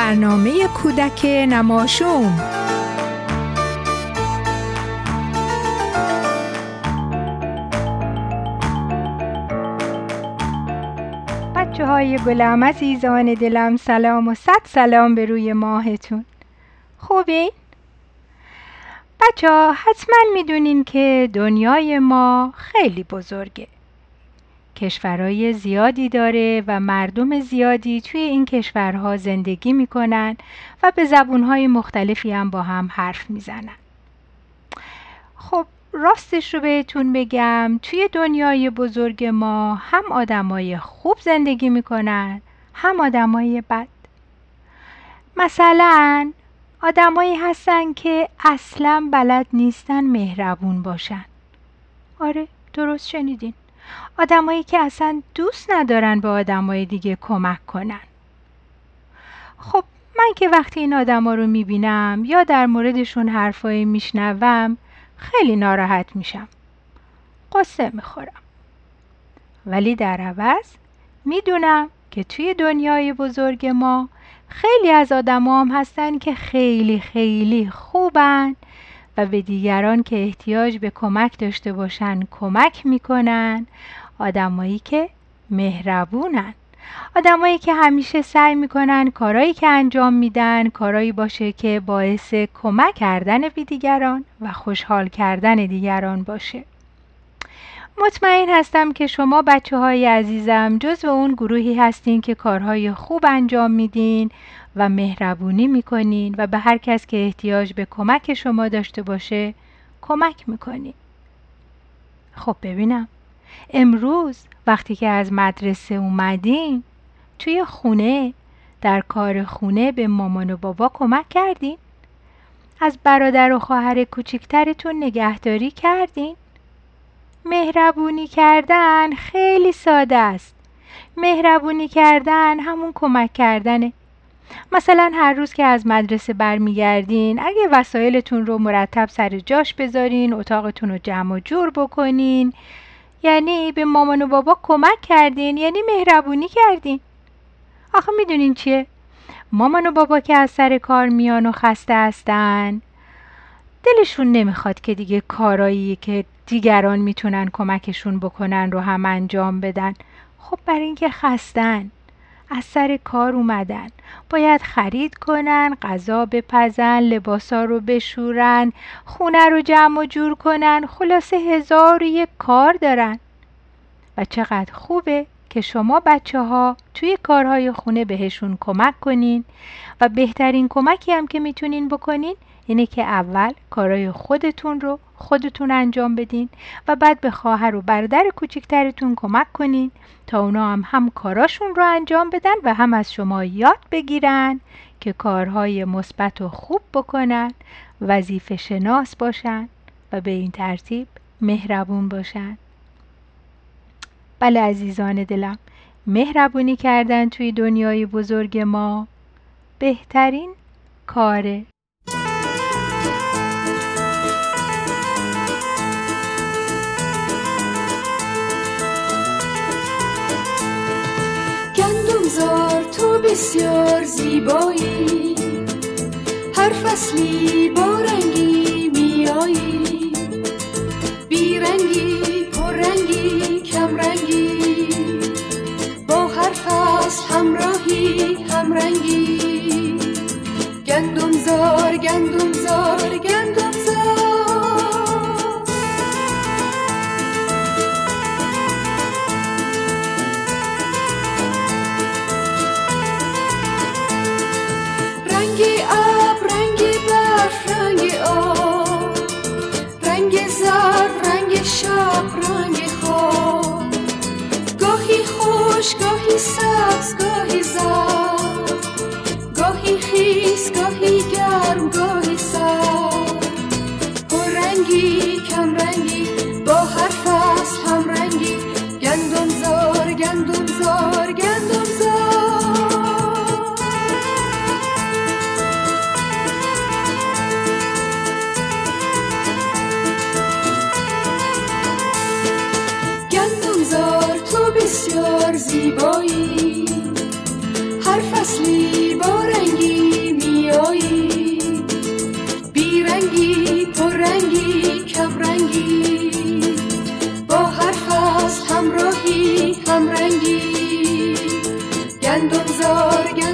برنامه کودک نماشوم. بچه های گلم عزیزان دلم سلام و صد سلام به روی ماهتون. خوبین؟ بچه ها حتما می‌دونین که دنیای ما خیلی بزرگه. کشورهای زیادی داره و مردم زیادی توی این کشورها زندگی می‌کنن و به زبونهای مختلفی هم با هم حرف می‌زنن. خب راستش رو بهتون بگم توی دنیای بزرگ ما هم آدمای خوب زندگی می‌کنن هم آدمای بد. مثلا آدمایی هستن که اصلا بلد نیستن مهربون باشن. آره درست شنیدین. آدمایی که اصلا دوست ندارن به آدمای دیگه کمک کنن. خب من که وقتی این آدما رو می‌بینم یا در موردشون حرفایی میشنوم خیلی ناراحت میشم. قصه می‌خورم. ولی در عوض می‌دونم که توی دنیای بزرگ ما خیلی از آدما هم هستن که خیلی خیلی خوبن. و به دیگران که احتیاج به کمک داشته باشن کمک می‌کنن. آدمایی که مهربونن. آدمایی که همیشه سعی می‌کنن کارایی که انجام میدن کارایی باشه که باعث کمک کردن به دیگران و خوشحال کردن دیگران باشه. مطمئن هستم که شما بچه های عزیزم جز اون گروهی هستین که کارهای خوب انجام میدین. و مهربونی می‌کنین و به هر کس که احتیاج به کمک شما داشته باشه کمک می‌کنین خب ببینم امروز وقتی که از مدرسه اومدین توی خونه در کار خونه به مامان و بابا کمک کردین؟ از برادر و خواهر کوچیکترتون نگهداری کردین؟ مهربونی کردن خیلی ساده است مهربونی کردن همون کمک کردنه مثلا هر روز که از مدرسه برمیگردین اگه وسایلتون رو مرتب سر جاش بذارین اتاقتون رو جمع و جور بکنین یعنی به مامان و بابا کمک کردین یعنی مهربونی کردین. آخه می‌دونین چیه؟ مامان و بابا که از سر کار میان و خسته هستن دلشون نمی‌خواد که دیگه کارایی که دیگران می‌تونن کمکشون بکنن رو هم انجام بدن. خب برای اینکه خستن. از سر کار اومدن. باید خرید کنن غذا بپزن لباسا رو بشورن خونه رو جمع و جور کنن. خلاصه هزار و یک کار دارن. و چقدر خوبه. که شما بچه ها توی کارهای خونه بهشون کمک کنین و بهترین کمکی هم که می‌تونین بکنین اینه که اول کارهای خودتون رو خودتون انجام بدین و بعد به خواهر و برادر کوچکترتون کمک کنین تا اونا هم هم کاراشون رو انجام بدن و هم از شما یاد بگیرن که کارهای مثبت و خوب بکنن وظیفه شناس باشن و به این ترتیب مهربون باشن. بله عزیزان دلم. مهربونی کردن توی دنیای بزرگ ما بهترین کاره. زار تو بسیار زیبایی. هر فصلی با رنگی میایی. بیرنگی همراهی همرنگی. گندم زار گندم زار گندم gönlüm zor gönlüm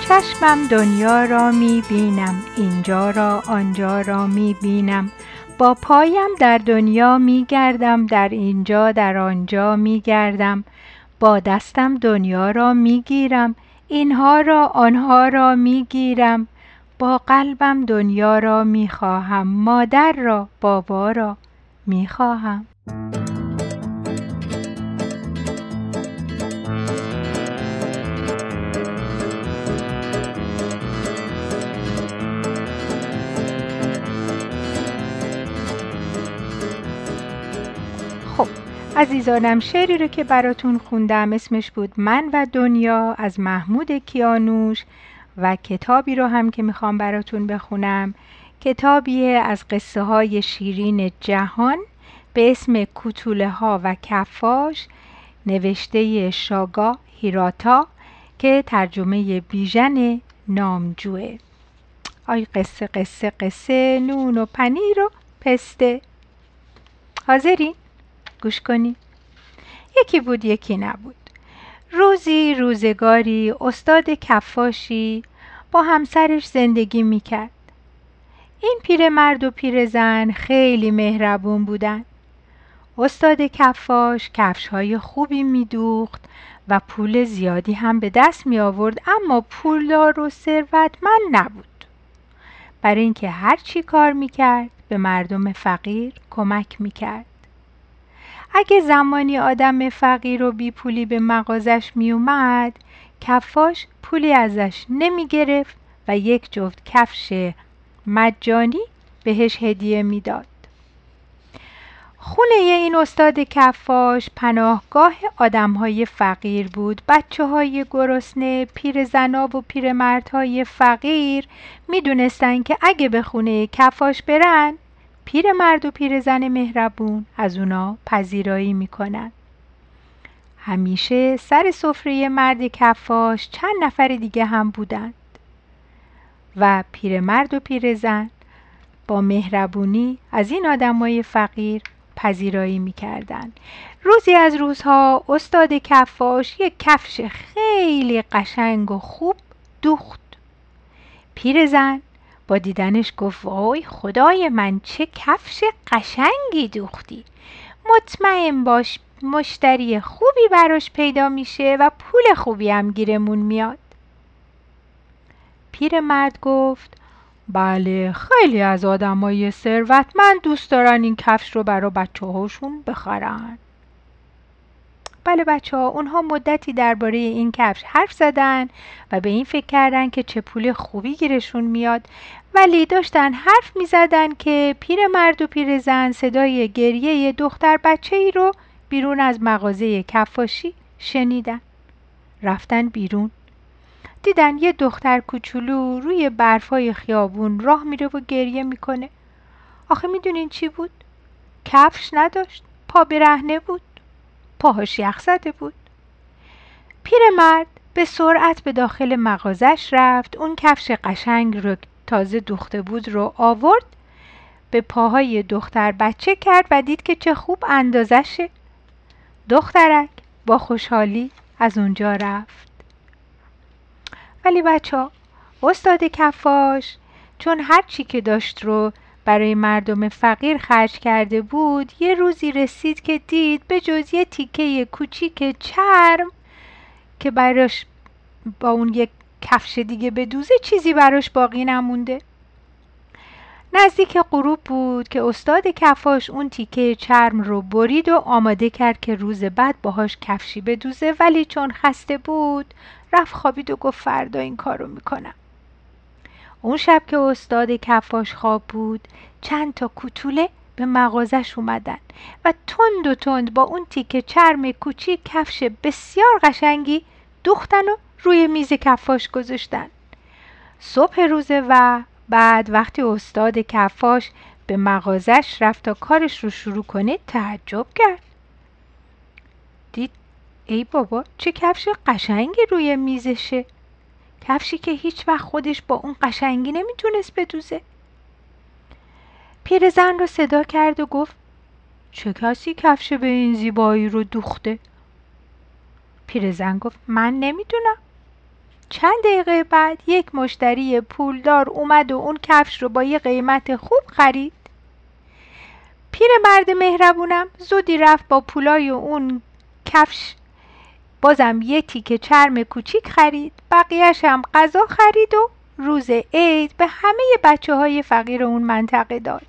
چشمم دنیا را می بینم اینجا را آنجا را می بینم. با پایم در دنیا می گردم در اینجا در آنجا می گردم. با دستم دنیا را می گیرم اینها را آنها را می گیرم. با قلبم دنیا را می خواهم مادر را بابا را می خواهم. عزیزانم شعری رو که براتون خوندم اسمش بود من و دنیا از محمود کیانوش و کتابی رو هم که می‌خوام براتون بخونم. کتابی از قصه های شیرین جهان به اسم کوتوله ها و کفاش نوشته شاگا هیراتا که ترجمه بیژن نامجوه. آی قصه قصه قصه نون و پنیر و پسته. حاضرین؟ گوش کنی. یکی بود یکی نبود. روزی روزگاری استاد کفاشی با همسرش زندگی می‌کرد. این پیرمرد و پیرزن خیلی مهربون بودن. استاد کفاش کفش های خوبی میدوخت و پول زیادی هم به دست می آورد اما پولدار و ثروتمند نبود. برای اینکه هر چی کار می‌کرد به مردم فقیر کمک می‌کرد. اگه زمانی آدم فقیر و بی پولی به مغازش می اومد کفاش پولی ازش نمی گرفت و یک جفت کفش مجانی بهش هدیه می‌داد. خونه این استاد کفاش پناهگاه آدم های فقیر بود بچه های گرسنه پیرزنا و پیرمردهای فقیر می‌دونستن که اگه به خونه کفاش برن پیرمرد و پیرزن مهربون از اونا پذیرایی می‌کنن. همیشه سر سفره مرد کفاش چند نفر دیگه هم بودند. و پیرمرد و پیرزن با مهربونی از این آدمای فقیر پذیرایی می‌کردن روزی از روزها استاد کفاش یک کفش خیلی قشنگ و خوب دوخت. پیرزن با دیدنش گفت وای خدای من چه کفش قشنگی دوختی. مطمئن باش مشتری خوبی براش پیدا میشه و پول خوبی هم گیرمون میاد. پیرمرد گفت بله خیلی از آدمای ثروتمند دوست دارن این کفش رو برا بچه هاشون بخرن. بله بچه ها اونها مدتی درباره این کفش حرف زدن و به این فکر کردن که چه پول خوبی گیرشون میاد. ولی داشتن حرف می زدن که پیر مرد و پیر زن صدای گریه دختر بچه ای رو بیرون از مغازه کفاشی شنیدن. رفتن بیرون. دیدن یه دختر کوچولو روی برفای خیابون راه میره و گریه می‌کنه. آخه می‌دونین چی بود؟ کفش نداشت. پا برهنه بود. پاهاش یخ زده بود. پیرمرد به سرعت به داخل مغازش رفت اون کفش قشنگ رو تازه دوخته بود رو آورد به پاهای دختر بچه کرد و دید که چه خوب اندازشه. دخترک با خوشحالی از اونجا رفت. ولی بچه استاد کفاش چون هر چی که داشت رو برای مردم فقیر خرج کرده بود یه روزی رسید که دید به جز یه تیکه کوچیک چرم که براش با اون یک کفش دیگه بدوزه چیزی براش باقی نمونده. نزدیک غروب بود که استاد کفاش اون تیکه چرم رو برید و آماده کرد که روز بعد باهاش کفشی بدوزه ولی چون خسته بود رفت خوابید و گفت فردا این کارو می‌کنم. اون شب که استاد کفاش خواب بود چند تا کوتوله به مغازش اومدن و تند و تند با اون تیکه چرم کوچیک کفش بسیار قشنگی دوختن و روی میز کفاش گذاشتن. صبح روزه و بعد وقتی استاد کفاش به مغازش رفت تا کارش رو شروع کنه تعجب کرد. دید ای بابا چه کفش قشنگی روی میزشه. کفشی که هیچ وقت خودش با اون قشنگی نمی‌تونست بدوزه. پیرزن رو صدا کرد و گفت چه کسی کفش به این زیبایی رو دوخته؟ پیرزن گفت من نمی‌دونم. چند دقیقه بعد یک مشتری پولدار اومد و اون کفش رو با یه قیمت خوب خرید. پیرمرد مهربونم زودی رفت با پولای اون کفش بازم یه تیکه چرم کوچیک خرید بقیهش هم غذا خرید و روز عید به همه بچه های فقیر اون منطقه داد.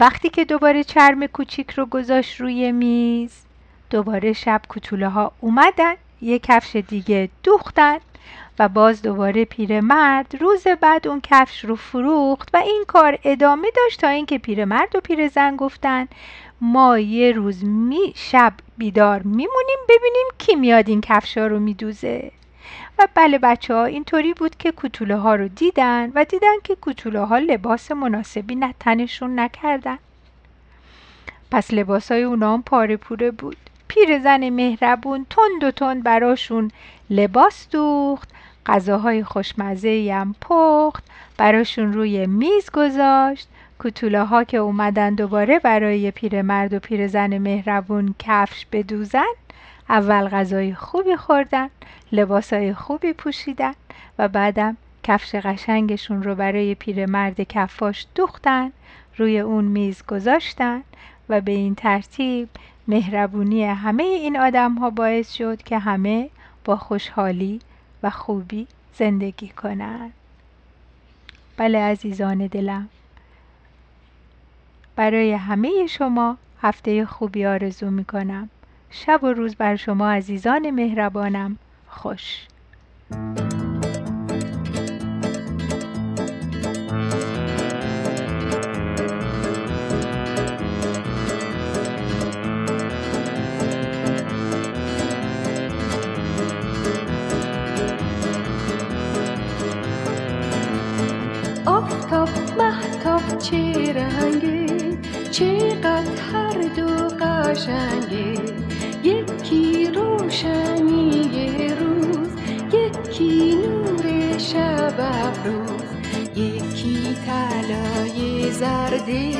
وقتی که دوباره چرم کوچیک رو گذاشت روی میز دوباره شب کوتوله ها اومدن یه کفش دیگه دوختن و باز دوباره پیرمرد روز بعد اون کفش رو فروخت و این کار ادامه داشت تا اینکه پیرمرد و پیرزن گفتن ما یه روز می شب بیدار میمونیم ببینیم کی میاد این کفشا رو میدوزه. و بله بچه ها اینطوری بود که کتوله ها رو دیدن و دیدن که کتوله ها لباس مناسبی نه تنشون نکردن پس لباس های اونا هم پاره پوره بود. پیرزن مهربون تند و تند براشون لباس دوخت غذاهای خوشمزه هم پخت براشون روی میز گذاشت. کتوله ها که اومدن دوباره برای پیرمرد و پیرزن مهربون کفش بدوزن اول غذای خوبی خوردن لباسای خوبی پوشیدن و بعدم کفش قشنگشون رو برای پیرمرد کفاش دوختن روی اون میز گذاشتن و به این ترتیب مهربونی همه این آدم ها باعث شد که همه با خوشحالی و خوبی زندگی کنند بله عزیزان دلم. برای همه شما هفته خوبی آرزو می کنم شب و روز بر شما عزیزان مهربانم. خوش. قشنگه یکی روشنی روز یکی نور شب افروز. یکی طلای زرده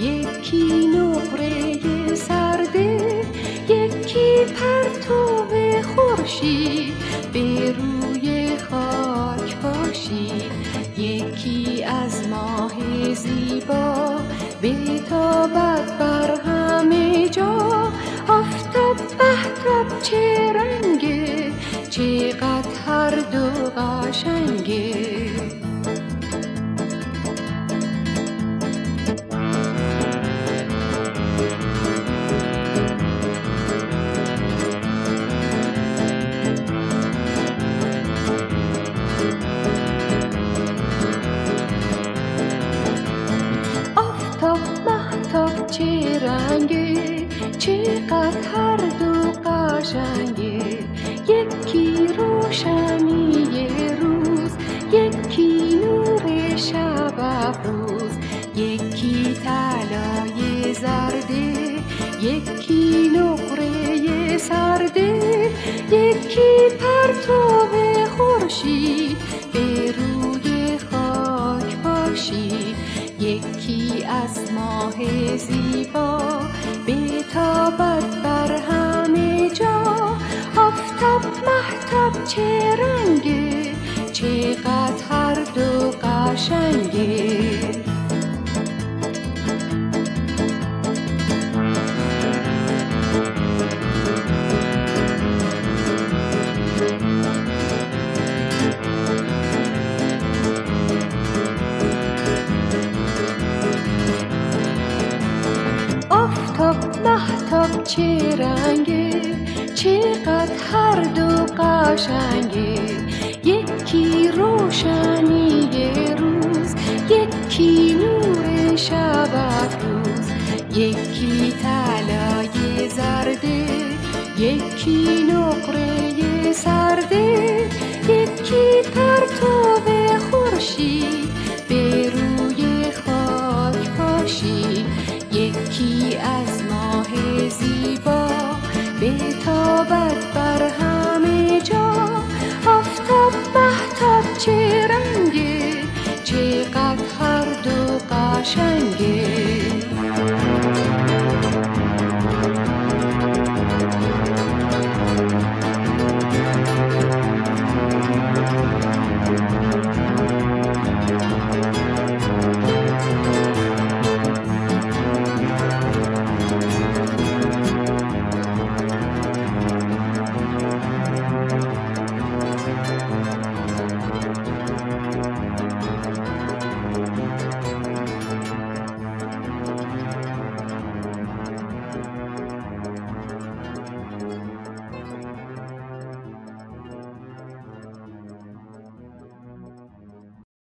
یکی نقره سرده. یکی پرتو خورشید به روی خاک باشید یکی از ماه زیبا بیتابد بر بهتاب چه رنگه؟ چقدر هر دو قشنگه؟ یکی پرتو خورشید به روی خاک باشید یکی از ماه زیبا بیتابد بر همه جا. آفتاب محتاب چه رنگه؟ چقدر هر دو قشنگه؟ قشنگه یکی محتاب